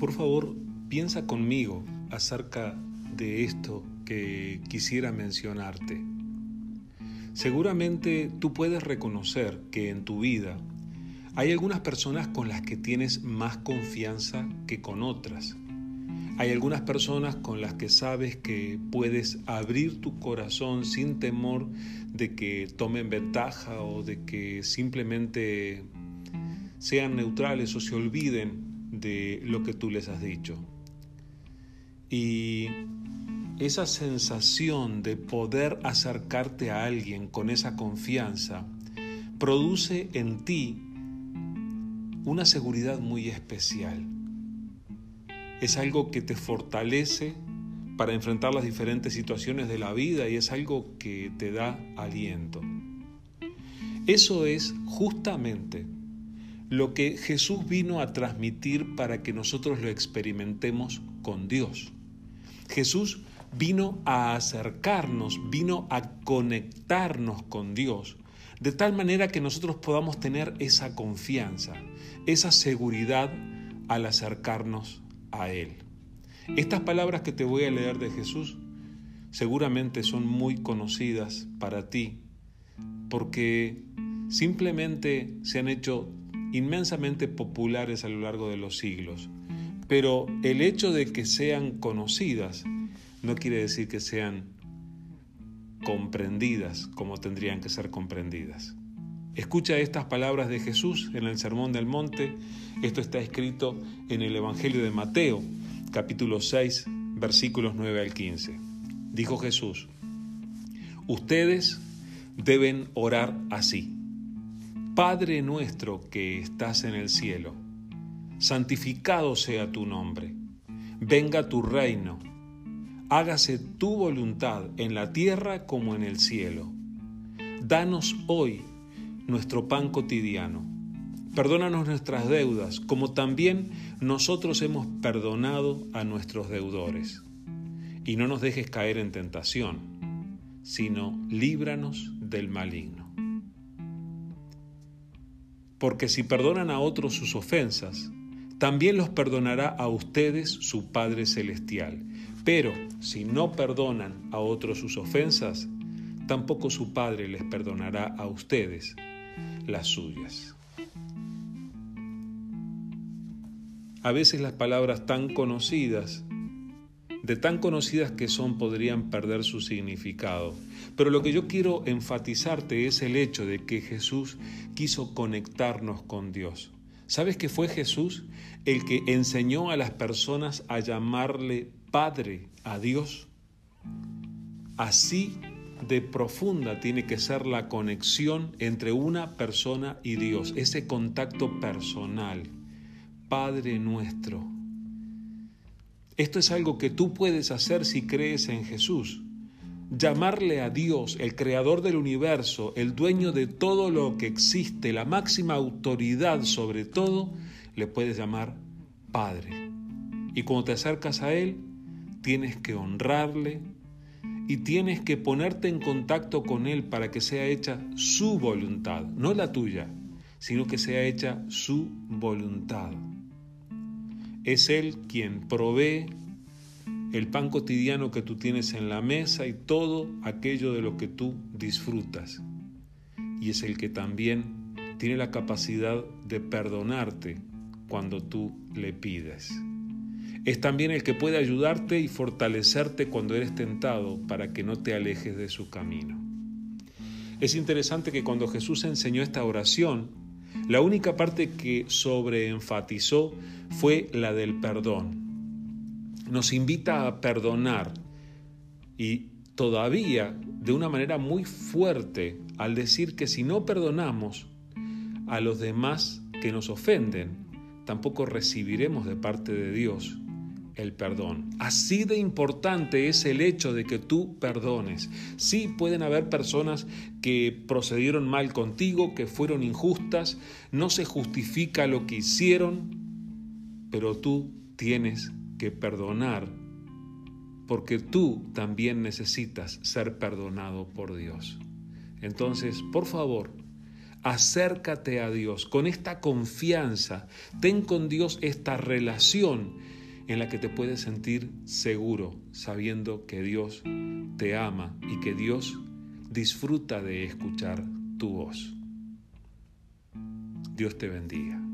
Por favor, piensa conmigo acerca de esto que quisiera mencionarte. Seguramente tú puedes reconocer que en tu vida hay algunas personas con las que tienes más confianza que con otras. Hay algunas personas con las que sabes que puedes abrir tu corazón sin temor de que tomen ventaja o de que simplemente sean neutrales o se olviden de lo que tú les has dicho. Y esa sensación de poder acercarte a alguien con esa confianza produce en ti una seguridad muy especial. Es algo que te fortalece para enfrentar las diferentes situaciones de la vida y es algo que te da aliento. Eso es justamente lo que Jesús vino a transmitir para que nosotros lo experimentemos con Dios. Jesús vino a acercarnos, vino a conectarnos con Dios, de tal manera que nosotros podamos tener esa confianza, esa seguridad al acercarnos a Él. Estas palabras que te voy a leer de Jesús seguramente son muy conocidas para ti, porque simplemente se han hecho inmensamente populares a lo largo de los siglos. Pero el hecho de que sean conocidas no quiere decir que sean comprendidas como tendrían que ser comprendidas. Escucha estas palabras de Jesús en el Sermón del Monte. Esto está escrito en el Evangelio de Mateo, capítulo 6, versículos 9 al 15. Dijo Jesús, ustedes deben orar así. Padre nuestro que estás en el cielo, santificado sea tu nombre, venga tu reino, hágase tu voluntad en la tierra como en el cielo. Danos hoy nuestro pan cotidiano. Perdónanos nuestras deudas, como también nosotros hemos perdonado a nuestros deudores. Y no nos dejes caer en tentación, sino líbranos del maligno porque si perdonan a otros sus ofensas, también los perdonará a ustedes su Padre Celestial. Pero si no perdonan a otros sus ofensas, tampoco su Padre les perdonará a ustedes las suyas. A veces las palabras tan conocidas de tan conocidas que son podrían perder su significado. Pero lo que yo quiero enfatizarte es el hecho de que Jesús quiso conectarnos con Dios. ¿Sabes que fue Jesús el que enseñó a las personas a llamarle Padre a Dios? Así de profunda tiene que ser la conexión entre una persona y Dios, ese contacto personal. Padre nuestro, esto es algo que tú puedes hacer si crees en Jesús. Llamarle a Dios, el creador del universo, el dueño de todo lo que existe, la máxima autoridad sobre todo, le puedes llamar Padre. Y cuando te acercas a Él, tienes que honrarle y tienes que ponerte en contacto con Él para que sea hecha su voluntad, no la tuya, sino que sea hecha su voluntad. Es Él quien provee el pan cotidiano que tú tienes en la mesa y todo aquello de lo que tú disfrutas. Y es el que también tiene la capacidad de perdonarte cuando tú le pides. Es también el que puede ayudarte y fortalecerte cuando eres tentado para que no te alejes de su camino. Es interesante que cuando Jesús enseñó esta oración, la única parte que sobreenfatizó fue la del perdón. Nos invita a perdonar y todavía de una manera muy fuerte al decir que si no perdonamos a los demás que nos ofenden, tampoco recibiremos de parte de Dios el perdón. Así de importante es el hecho de que tú perdones. Sí pueden haber personas que procedieron mal contigo, que fueron injustas, no se justifica lo que hicieron, pero tú tienes que perdonar porque tú también necesitas ser perdonado por Dios. Entonces, por favor, Acércate a Dios con esta confianza. Ten con Dios esta relación en la que te puedes sentir seguro, sabiendo que Dios te ama y que Dios disfruta de escuchar tu voz. Dios te bendiga.